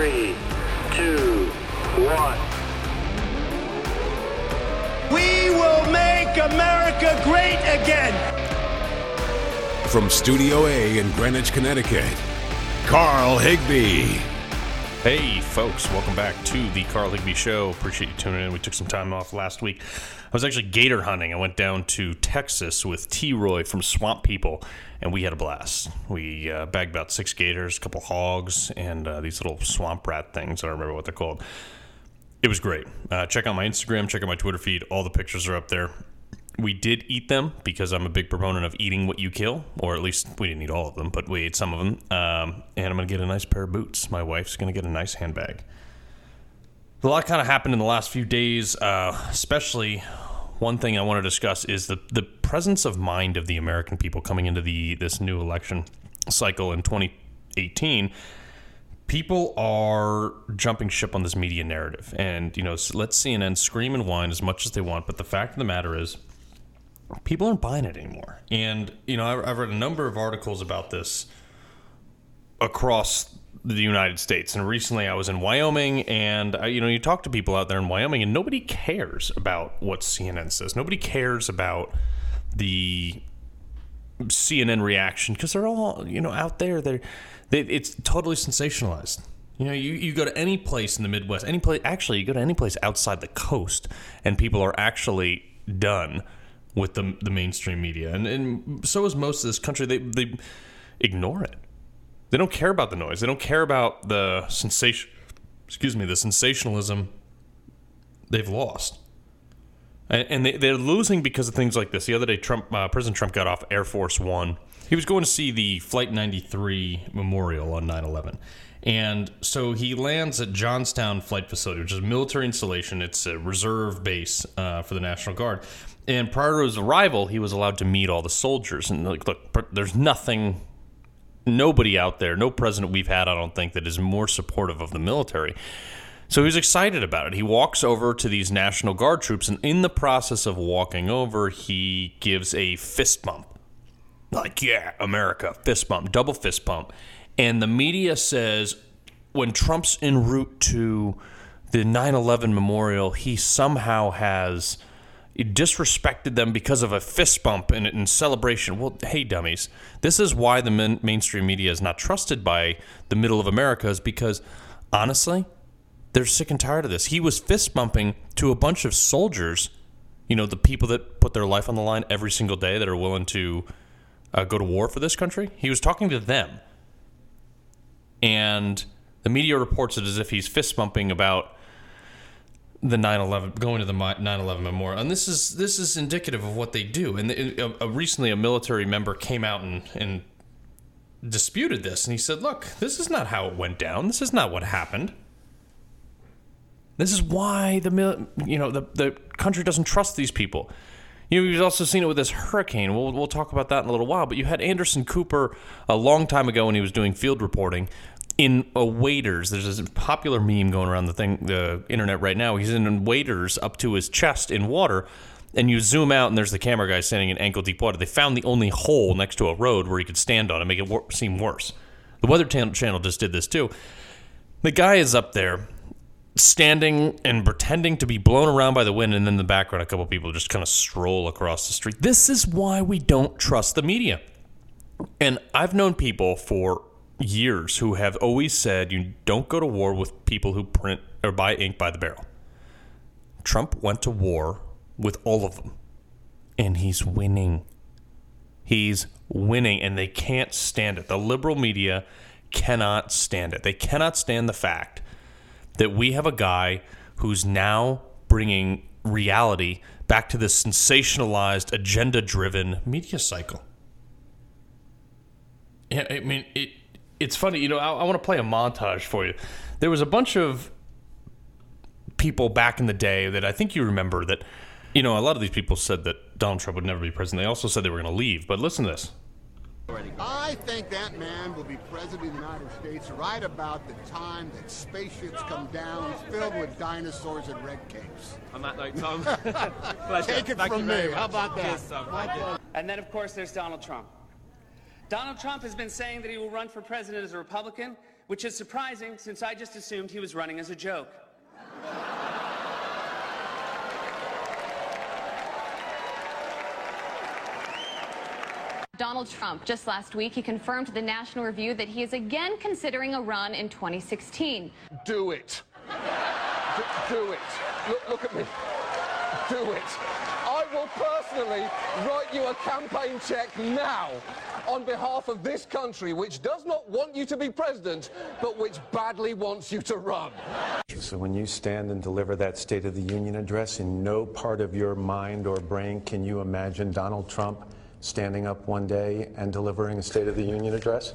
three, two, one. We will make America great again. From Studio A in Greenwich, Connecticut, Carl Higbie. Hey, folks, welcome back to the Carl Higbie Show. Appreciate you tuning in. We took some time off last week. I was actually gator hunting. I went down to Texas with T Roy from Swamp People, and we had a blast. We uh, bagged about six gators, a couple hogs, and uh, these little swamp rat things. I don't remember what they're called. It was great. Uh, check out my Instagram, check out my Twitter feed. All the pictures are up there. We did eat them because I'm a big proponent of eating what you kill, or at least we didn't eat all of them, but we ate some of them. Um, and I'm going to get a nice pair of boots. My wife's going to get a nice handbag. A lot kind of happened in the last few days, uh, especially one thing I want to discuss is the, the presence of mind of the American people coming into the this new election cycle in 2018 people are jumping ship on this media narrative and you know let cnn scream and whine as much as they want but the fact of the matter is people aren't buying it anymore and you know i've read a number of articles about this across the united states and recently i was in wyoming and I, you know you talk to people out there in wyoming and nobody cares about what cnn says nobody cares about the CNN reaction because they're all you know out there. They're they, it's totally sensationalized. You know, you, you go to any place in the Midwest, any place actually you go to any place outside the coast, and people are actually done with the the mainstream media, and and so is most of this country. They they ignore it. They don't care about the noise. They don't care about the sensation. Excuse me, the sensationalism they've lost and they, they're losing because of things like this. The other day, Trump, uh, President Trump got off Air Force One. He was going to see the Flight 93 memorial on 9/11, and so he lands at Johnstown Flight Facility, which is a military installation. It's a reserve base uh, for the National Guard. And prior to his arrival, he was allowed to meet all the soldiers. And like, look, there's nothing, nobody out there, no president we've had, I don't think, that is more supportive of the military. So he was excited about it. He walks over to these National Guard troops, and in the process of walking over, he gives a fist bump. Like, yeah, America, fist bump, double fist bump. And the media says when Trump's en route to the 9 11 memorial, he somehow has disrespected them because of a fist bump in, in celebration. Well, hey, dummies, this is why the main, mainstream media is not trusted by the middle of America, is because honestly, they're sick and tired of this. He was fist bumping to a bunch of soldiers, you know, the people that put their life on the line every single day that are willing to uh, go to war for this country. He was talking to them. And the media reports it as if he's fist bumping about the 9/11 going to the 9/11 memorial and this is this is indicative of what they do and uh, uh, recently a military member came out and, and disputed this and he said look this is not how it went down this is not what happened this is why the you know the the country doesn't trust these people. You know, you've also seen it with this hurricane. We'll, we'll talk about that in a little while. But you had Anderson Cooper a long time ago when he was doing field reporting in a waders. There's this popular meme going around the thing, the internet right now. He's in waders up to his chest in water, and you zoom out, and there's the camera guy standing in ankle deep water. They found the only hole next to a road where he could stand on and make it wor- seem worse. The Weather Channel just did this too. The guy is up there standing and pretending to be blown around by the wind, and then in the background, a couple people just kind of stroll across the street. This is why we don't trust the media. And I've known people for years who have always said you don't go to war with people who print or buy ink by the barrel. Trump went to war with all of them, and he's winning. He's winning, and they can't stand it. The liberal media cannot stand it. They cannot stand the fact that we have a guy who's now bringing reality back to this sensationalized, agenda driven media cycle. Yeah, I mean, it. It's funny, you know. I, I want to play a montage for you. There was a bunch of people back in the day that I think you remember that, you know, a lot of these people said that Donald Trump would never be president. They also said they were going to leave. But listen to this. I think that man will be president of the United States right about the time that spaceships come down filled with dinosaurs and red capes. On that note, Tom, Take it Thank from me. How about that? Cheers, Tom. And then, of course, there's Donald Trump. Donald Trump has been saying that he will run for president as a Republican, which is surprising since I just assumed he was running as a joke. Donald Trump. Just last week, he confirmed to the National Review that he is again considering a run in 2016. Do it. D- do it. Look, look at me. Do it. I will personally write you a campaign check now on behalf of this country, which does not want you to be president, but which badly wants you to run. So when you stand and deliver that State of the Union address, in no part of your mind or brain can you imagine Donald Trump standing up one day and delivering a State of the Union address?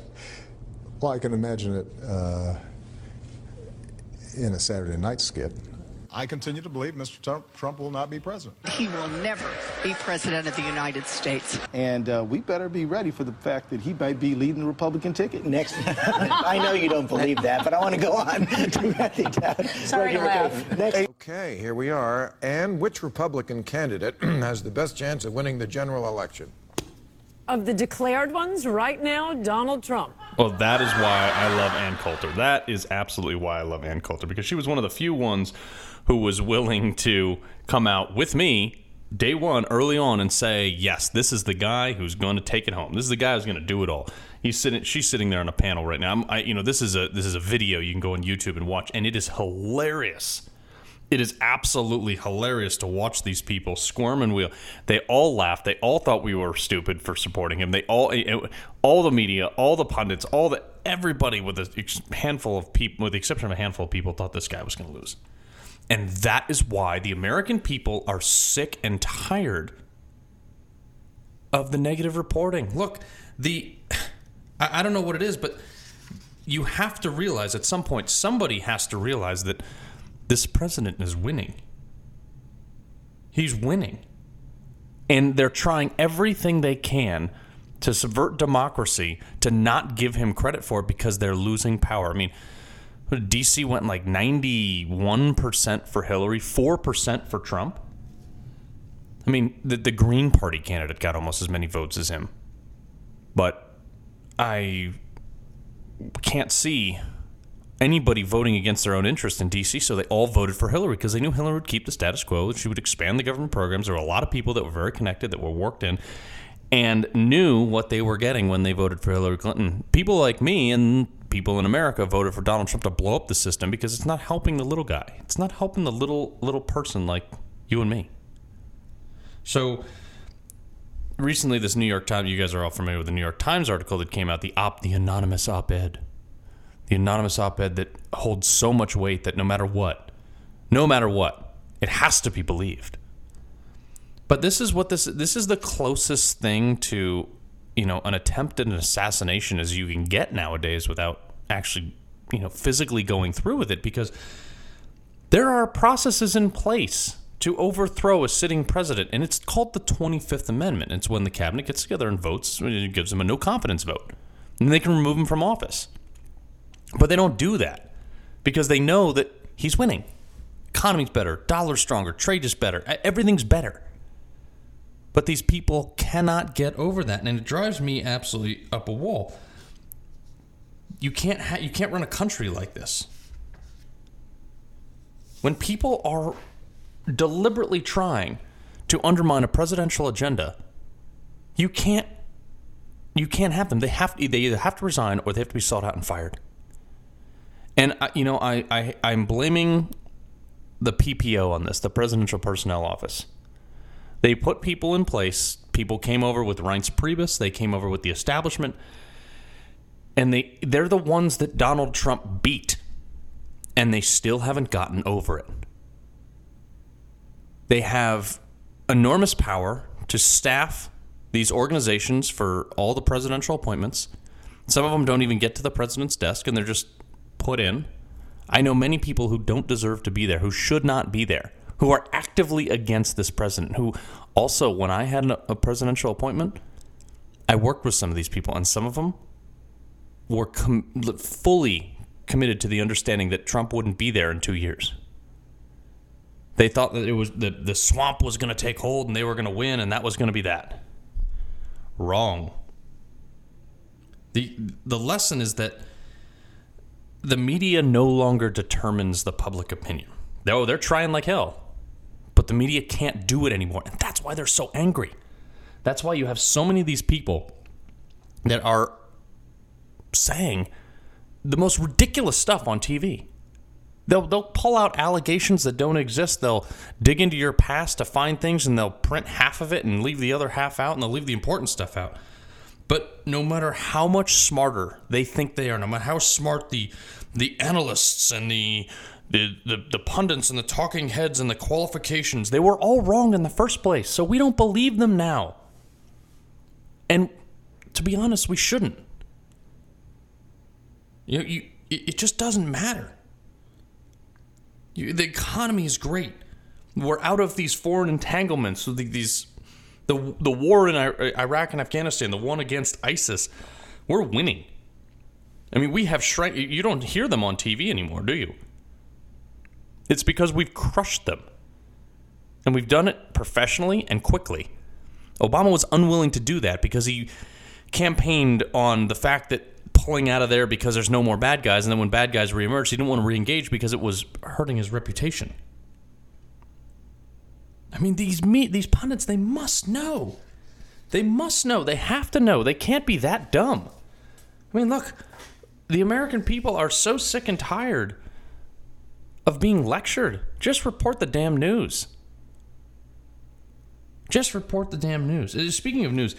Well, I can imagine it uh, in a Saturday night skit. I continue to believe Mr. Trump, Trump will not be president. He will never be president of the United States. And uh, we better be ready for the fact that he might be leading the Republican ticket next. I know you don't believe that, but I want to go on. Sorry to laugh. Okay, here we are. And which Republican candidate has the best chance of winning the general election? Of the declared ones right now, Donald Trump. Well, that is why I love Ann Coulter. That is absolutely why I love Ann Coulter because she was one of the few ones who was willing to come out with me day one early on and say, "Yes, this is the guy who's going to take it home. This is the guy who's going to do it all." He's sitting. She's sitting there on a panel right now. I'm, I, you know, this is a this is a video you can go on YouTube and watch, and it is hilarious. It is absolutely hilarious to watch these people squirm and wheel. They all laughed. They all thought we were stupid for supporting him. They all, eh, eh, all the media, all the pundits, all the everybody with a handful of people, with the exception of a handful of people, thought this guy was going to lose. And that is why the American people are sick and tired of the negative reporting. Look, the I, I don't know what it is, but you have to realize at some point somebody has to realize that this president is winning. He's winning. And they're trying everything they can to subvert democracy to not give him credit for it because they're losing power. I mean, DC went like 91% for Hillary, 4% for Trump. I mean, the, the Green Party candidate got almost as many votes as him. But I can't see anybody voting against their own interest in DC, so they all voted for Hillary because they knew Hillary would keep the status quo, she would expand the government programs. There were a lot of people that were very connected, that were worked in, and knew what they were getting when they voted for Hillary Clinton. People like me and people in America voted for Donald Trump to blow up the system because it's not helping the little guy. It's not helping the little little person like you and me. So recently this New York Times, you guys are all familiar with the New York Times article that came out, the op the anonymous op-ed. The anonymous op-ed that holds so much weight that no matter what, no matter what, it has to be believed. But this is what this this is the closest thing to, you know, an attempt at an assassination as you can get nowadays without actually, you know, physically going through with it because there are processes in place to overthrow a sitting president, and it's called the 25th Amendment. It's when the cabinet gets together and votes, it gives them a no confidence vote, and they can remove him from office. But they don't do that because they know that he's winning. Economy's better, dollar's stronger, trade is better, everything's better. But these people cannot get over that, and it drives me absolutely up a wall. You can't ha- you can't run a country like this. When people are deliberately trying to undermine a presidential agenda, you can't you can't have them. They have to, they either have to resign or they have to be sought out and fired. And uh, you know, I, I I'm blaming the PPO on this, the Presidential Personnel Office. They put people in place. People came over with Reince Priebus. They came over with the establishment, and they they're the ones that Donald Trump beat, and they still haven't gotten over it. They have enormous power to staff these organizations for all the presidential appointments. Some of them don't even get to the president's desk and they're just put in. I know many people who don't deserve to be there, who should not be there, who are actively against this president, who also, when I had a presidential appointment, I worked with some of these people, and some of them were com- fully committed to the understanding that Trump wouldn't be there in two years. They thought that it was the, the swamp was going to take hold and they were going to win, and that was going to be that. Wrong. the The lesson is that the media no longer determines the public opinion. Oh, they're trying like hell, but the media can't do it anymore, and that's why they're so angry. That's why you have so many of these people that are saying the most ridiculous stuff on TV. They'll they'll pull out allegations that don't exist. They'll dig into your past to find things and they'll print half of it and leave the other half out and they'll leave the important stuff out. But no matter how much smarter they think they are, no matter how smart the the analysts and the the, the, the pundits and the talking heads and the qualifications, they were all wrong in the first place. So we don't believe them now. And to be honest, we shouldn't. You, you, it just doesn't matter. You, the economy is great. We're out of these foreign entanglements. These, the the war in Iraq and Afghanistan, the one against ISIS, we're winning. I mean, we have shrank. You don't hear them on TV anymore, do you? It's because we've crushed them, and we've done it professionally and quickly. Obama was unwilling to do that because he campaigned on the fact that pulling out of there because there's no more bad guys. And then when bad guys reemerged, he didn't want to reengage because it was hurting his reputation. I mean, these me- these pundits, they must know. They must know. They have to know. They can't be that dumb. I mean, look, the American people are so sick and tired of being lectured. Just report the damn news. Just report the damn news. Uh, speaking of news,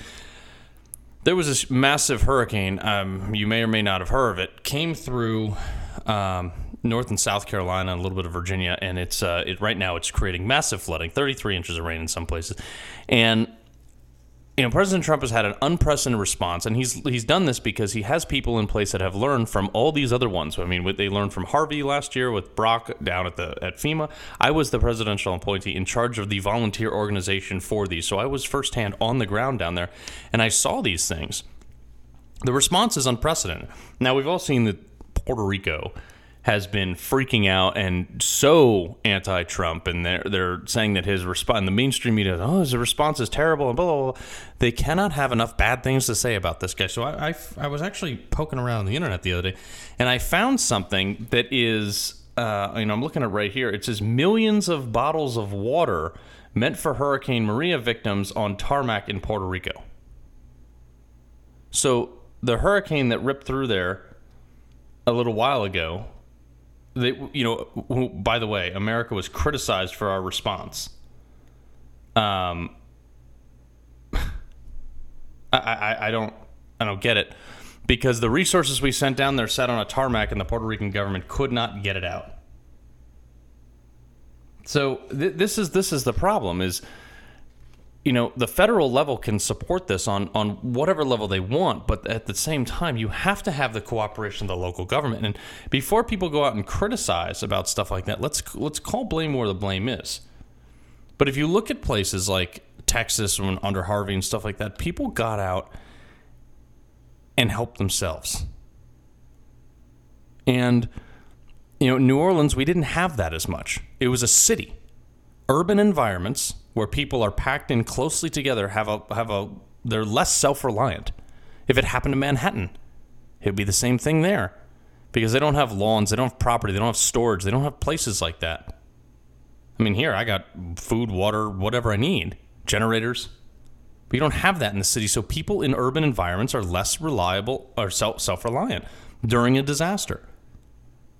there was this massive hurricane. Um, you may or may not have heard of it. Came through um, North and South Carolina, a little bit of Virginia, and it's uh, it right now it's creating massive flooding, 33 inches of rain in some places, and you know, President Trump has had an unprecedented response, and he's he's done this because he has people in place that have learned from all these other ones. I mean, they learned from Harvey last year with Brock down at the at FEMA. I was the presidential appointee in charge of the volunteer organization for these, so I was firsthand on the ground down there, and I saw these things. The response is unprecedented. Now we've all seen that Puerto Rico has been freaking out and so anti-Trump, and they're they're saying that his response, the mainstream media, oh, his response is terrible, and blah, blah blah. They cannot have enough bad things to say about this guy. So I, I, I was actually poking around on the internet the other day, and I found something that is, uh, you know, I'm looking at right here. It says millions of bottles of water meant for Hurricane Maria victims on tarmac in Puerto Rico. So the hurricane that ripped through there a little while ago they, you know, by the way, America was criticized for our response. Um, I, I, I don't, I don't get it because the resources we sent down there sat on a tarmac and the Puerto Rican government could not get it out. So th- this is this is the problem is you know, the federal level can support this on on whatever level they want, but at the same time, you have to have the cooperation of the local government. And before people go out and criticize about stuff like that, let's let's call blame where the blame is. But if you look at places like Texas when under Harvey and stuff like that, people got out and helped themselves. And you know, New Orleans, we didn't have that as much. It was a city. Urban environments where people are packed in closely together have a have a they're less self-reliant. If it happened to Manhattan, it would be the same thing there because they don't have lawns, they don't have property, they don't have storage, they don't have places like that. I mean, here I got food, water, whatever I need, generators. But you don't have that in the city, so people in urban environments are less reliable or self reliant during a disaster.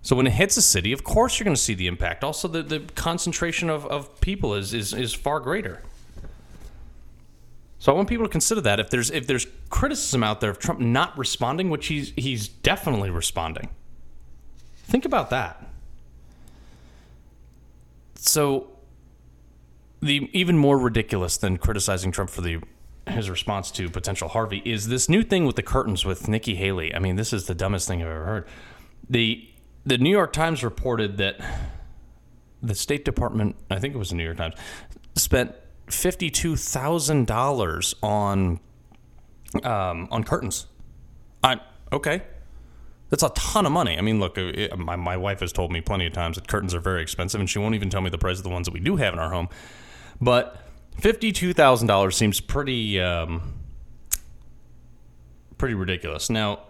So when it hits a city, of course you're going to see the impact. Also, the, the concentration of, of people is, is, is far greater. So I want people to consider that if there's if there's criticism out there of Trump not responding, which he's he's definitely responding. Think about that. So the even more ridiculous than criticizing Trump for the his response to potential Harvey is this new thing with the curtains with Nikki Haley. I mean, this is the dumbest thing I've ever heard. The the New York Times reported that the State Department, I think it was the New York Times, spent fifty-two thousand dollars on um, on curtains. I okay, that's a ton of money. I mean, look, it, uh, my my wife has told me plenty of times that curtains are very expensive, and she won't even tell me the price of the ones that we do have in our home. But fifty-two thousand dollars seems pretty. Um, pretty ridiculous. Now,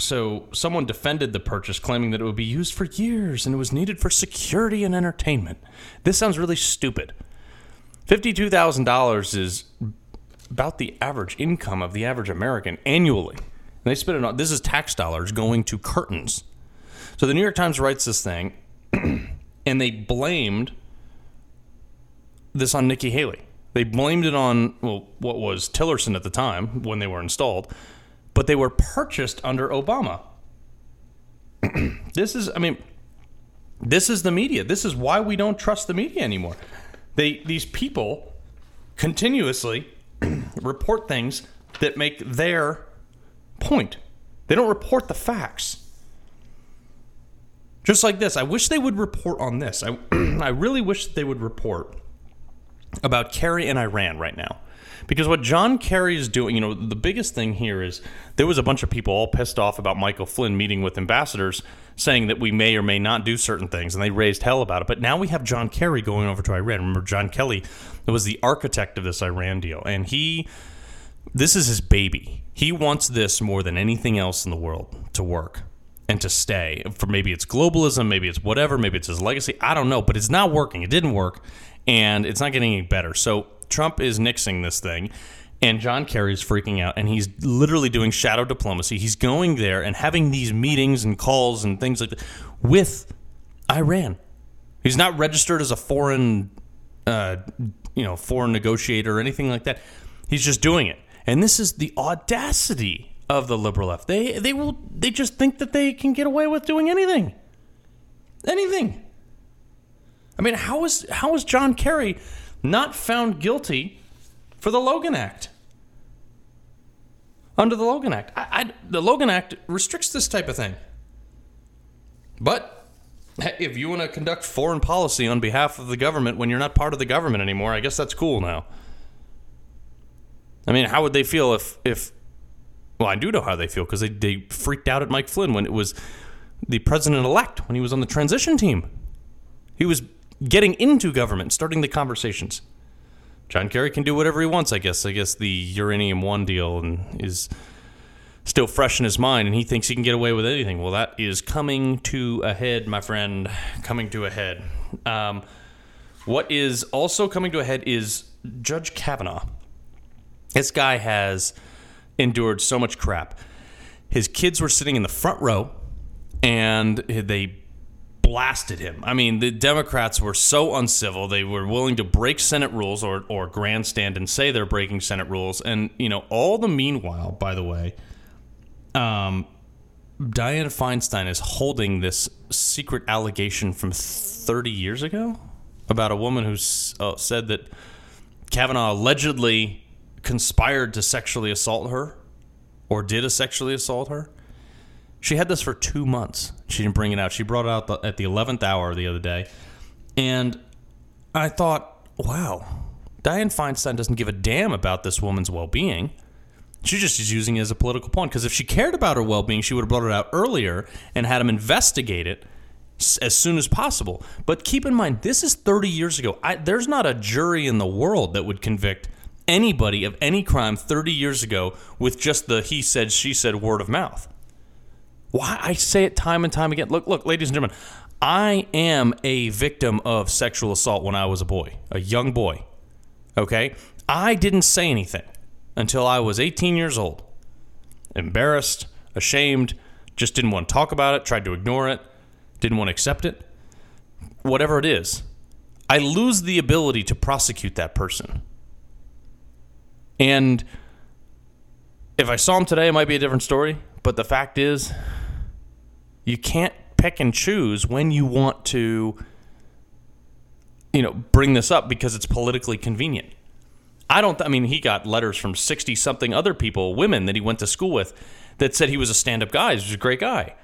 so someone defended the purchase, claiming that it would be used for years and it was needed for security and entertainment. This sounds really stupid. $52,000 is about the average income of the average American annually. And they spend it on this is tax dollars going to curtains. So the New York Times writes this thing and they blamed this on Nikki Haley. They blamed it on well what was Tillerson at the time when they were installed, but they were purchased under Obama. this is I mean this is the media. This is why we don't trust the media anymore. They these people continuously report things that make their point. They don't report the facts. Just like this, I wish they would report on this. I I really wish they would report about Kerry and Iran right now. Because what John Kerry is doing, you know, the biggest thing here is there was a bunch of people all pissed off about Michael Flynn meeting with ambassadors saying that we may or may not do certain things, and they raised hell about it. But now we have John Kerry going over to Iran. Remember, John Kelly was the architect of this Iran deal, and he, this is his baby. He wants this more than anything else in the world to work and to stay. For maybe it's globalism, maybe it's whatever, maybe it's his legacy. I don't know, but it's not working. It didn't work, and it's not getting any better. So Trump is nixing this thing. And John Kerry is freaking out, and he's literally doing shadow diplomacy. He's going there and having these meetings and calls and things like that with Iran. He's not registered as a foreign, uh, you know, foreign negotiator or anything like that. He's just doing it, and this is the audacity of the liberal left. They they will they just think that they can get away with doing anything, anything. I mean, how is how is John Kerry not found guilty for the Logan Act? Under the Logan Act, I, I, the Logan Act restricts this type of thing. But if you want to conduct foreign policy on behalf of the government when you're not part of the government anymore, I guess that's cool now. I mean, how would they feel if if well, I do know how they feel because they, they freaked out at Mike Flynn when it was the president elect, when he was on the transition team. He was getting into government, starting the conversations. John Kerry can do whatever he wants, I guess. I guess the Uranium One deal and is still fresh in his mind, and he thinks he can get away with anything. Well, that is coming to a head, my friend. Coming to a head. Um, what is also coming to a head is Judge Kavanaugh. This guy has endured so much crap. His kids were sitting in the front row, and they blasted him. I mean, the Democrats were so uncivil. They were willing to break Senate rules or, or grandstand and say they're breaking Senate rules. And, you know, all the meanwhile, by the way, um, Dianne Feinstein is holding this secret allegation from 30 years ago about a woman who uh, said that Kavanaugh allegedly conspired to sexually assault her or did a sexually assault her. She had this for two months. She didn't bring it out. She brought it out the, at the 11th hour the other day. And I thought, wow, Dianne Feinstein doesn't give a damn about this woman's well being. She just is using it as a political pawn. Because if she cared about her well being, she would have brought it out earlier and had him investigate it as soon as possible. But keep in mind, this is 30 years ago. I, there's not a jury in the world that would convict anybody of any crime 30 years ago with just the he said, she said word of mouth. Why I say it time and time again. Look, look, ladies and gentlemen, I am a victim of sexual assault when I was a boy, a young boy. Okay? I didn't say anything until I was 18 years old. Embarrassed, ashamed, just didn't want to talk about it, tried to ignore it, didn't want to accept it. Whatever it is, I lose the ability to prosecute that person. And if I saw him today, it might be a different story. But the fact is, you can't pick and choose when you want to, you know, bring this up because it's politically convenient. I don't. Th- I mean, he got letters from sixty something other people, women that he went to school with, that said he was a stand up guy. He was a great guy.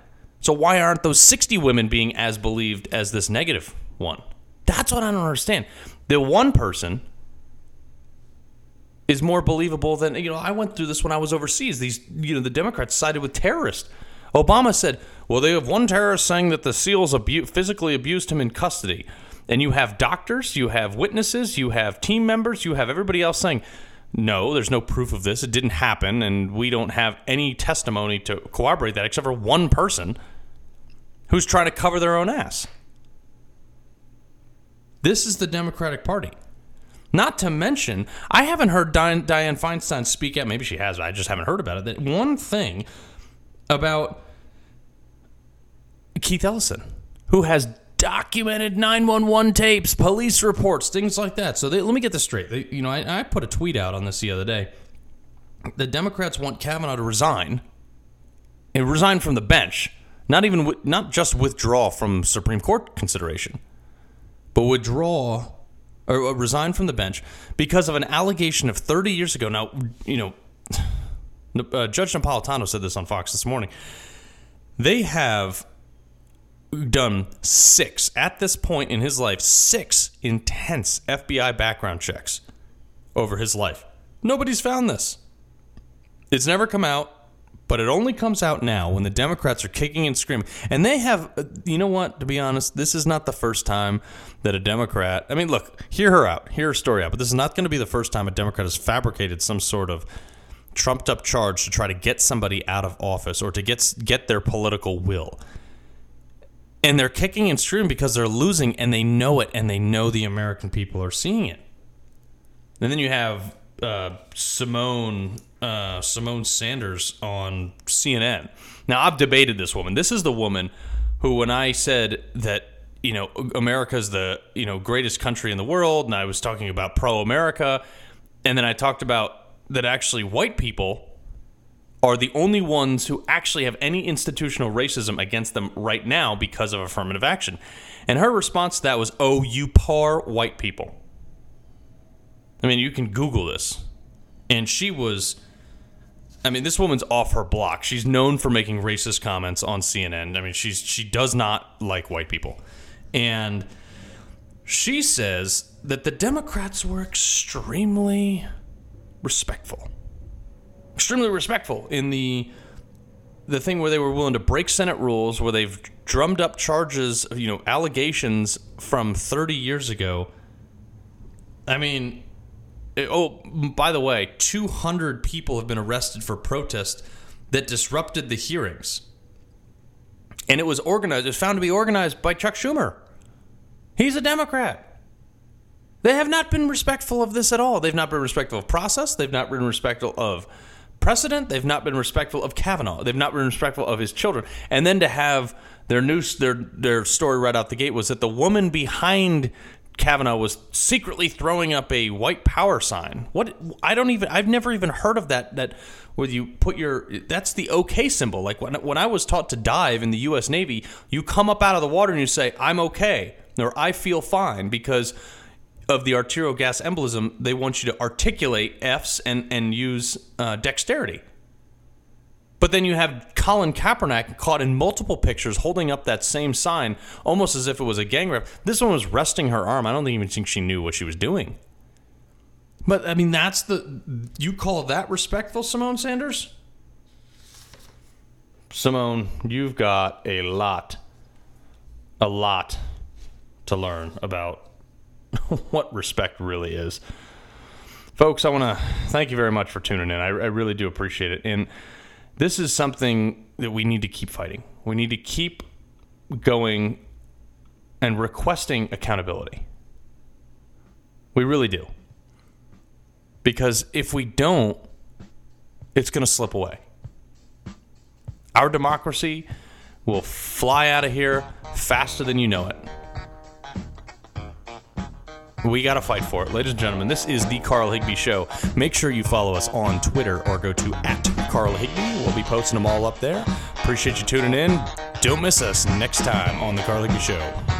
So why aren't those sixty women being as believed as this negative one? That's what I don't understand. The one person is more believable than you know. I went through this when I was overseas. These you know the Democrats sided with terrorists. Obama said, "Well, they have one terrorist saying that the SEALs abu- physically abused him in custody." And you have doctors, you have witnesses, you have team members, you have everybody else saying No, there's no proof of this. It didn't happen, and we don't have any testimony to corroborate that except for one person who's trying to cover their own ass. This is the Democratic Party. Not to mention, I haven't heard Dianne, Feinstein speak out. Maybe she has, I just haven't heard about it. That one thing about Keith Ellison, who has documented 911 tapes, police reports, things like that. So they, let me get this straight. They, you know, I, I put a tweet out on this the other day. The Democrats want Kavanaugh to resign, and resign from the bench. Not even, not just withdraw from Supreme Court consideration, but withdraw or resign from the bench because of an allegation of 30 years ago. Now, you know, uh, Judge Napolitano said this on Fox this morning. They have done six, at this point in his life, six intense FBI background checks over his life. Nobody's found this. It's never come out, but it only comes out now when the Democrats are kicking and screaming. And they have, uh, you know what, to be honest, this is not the first time that a Democrat, I mean, look, hear her out, hear her story out, but this is not going to be the first time a Democrat has fabricated some sort of trumped up charge to try to get somebody out of office or to get get their political will. And they're kicking and screaming because they're losing and they know it and they know the American people are seeing it. And then you have uh, Symone uh, Symone Sanders on CNN. Now I've debated this woman. This is the woman who, when I said that you know America's the you know greatest country in the world, and I was talking about pro America, and then I talked about that actually white people are the only ones who actually have any institutional racism against them right now because of affirmative action. And her response to that was, "Oh, you poor white people." I mean, you can Google this. And she was I mean, this woman's off her block. She's known for making racist comments on CNN. I mean, she's she does not like white people. And she says that the Democrats were extremely respectful. Extremely respectful in the the thing where they were willing to break Senate rules, where they've drummed up charges, you know, allegations from 30 years ago. I mean, it- oh, by the way, 200 people have been arrested for protest that disrupted the hearings. And it was organized, it was found to be organized by Chuck Schumer. He's a Democrat. They have not been respectful of this at all. They've not been respectful of process. They've not been respectful of precedent. They've not been respectful of Kavanaugh. They've not been respectful of his children. And then to have their news, their their story right out the gate was that the woman behind Kavanaugh was secretly throwing up a white power sign. What I don't even I've never even heard of that. That where you put your that's the OK symbol. Like when when I was taught to dive in the U.S. Navy, you come up out of the water and you say I'm okay or I feel fine because of the arterial gas embolism. They want you to articulate F's and and use uh, dexterity. But then you have Colin Kaepernick caught in multiple pictures holding up that same sign, almost as if it was a gang rape. This one was resting her arm. I don't even think she knew what she was doing. But I mean, that's the you call that respectful, Symone Sanders? Symone, you've got a lot, a lot to learn about what respect really is. Folks, I want to thank you very much for tuning in. I, I really do appreciate it. And this is something that we need to keep fighting. We need to keep going and requesting accountability. We really do. Because if we don't, it's going to slip away. Our democracy will fly out of here faster than you know it. We got to fight for it. Ladies and gentlemen, this is the Carl Higbie Show. Make sure you follow us on Twitter or go to at Carl Higbie. We'll be posting them all up there. Appreciate you tuning in. Don't miss us next time on the Carl Higbie Show.